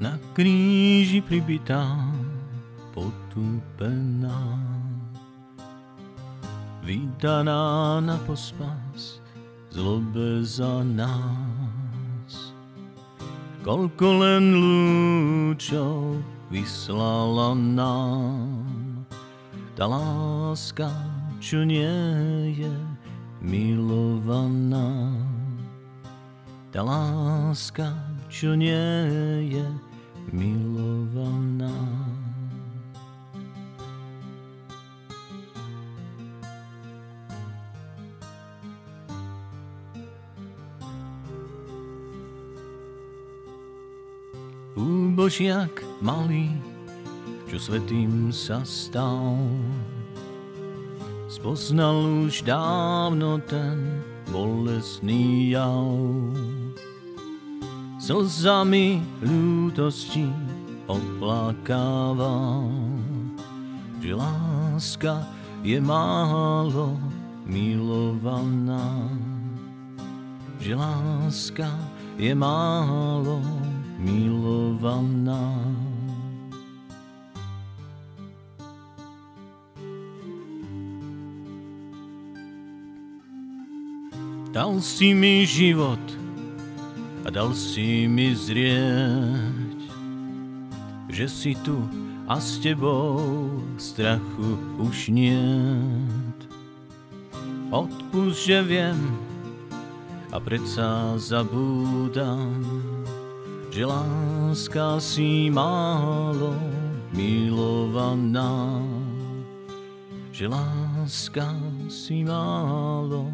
na kríži pribitá, potúpená. Vydaná na pospas, zlobe za nás. Koľko len lúčov vyslala nám, tá láska, čo nie je milovaná. Tá láska, čo nie je milovaná. Úbožiak malý, čo svetým sa stal, spoznal už dávno ten bolesný jav. Slzami ľútosti oplakával, že láska je málo milovaná. Že láska je málo milovaná. Dal si mi život a dal si mi zrieť, že si tu a s tebou strachu už niet. Odpust, že viem a predsa zabúdam, že láska si málo milovaná. Že láska si málo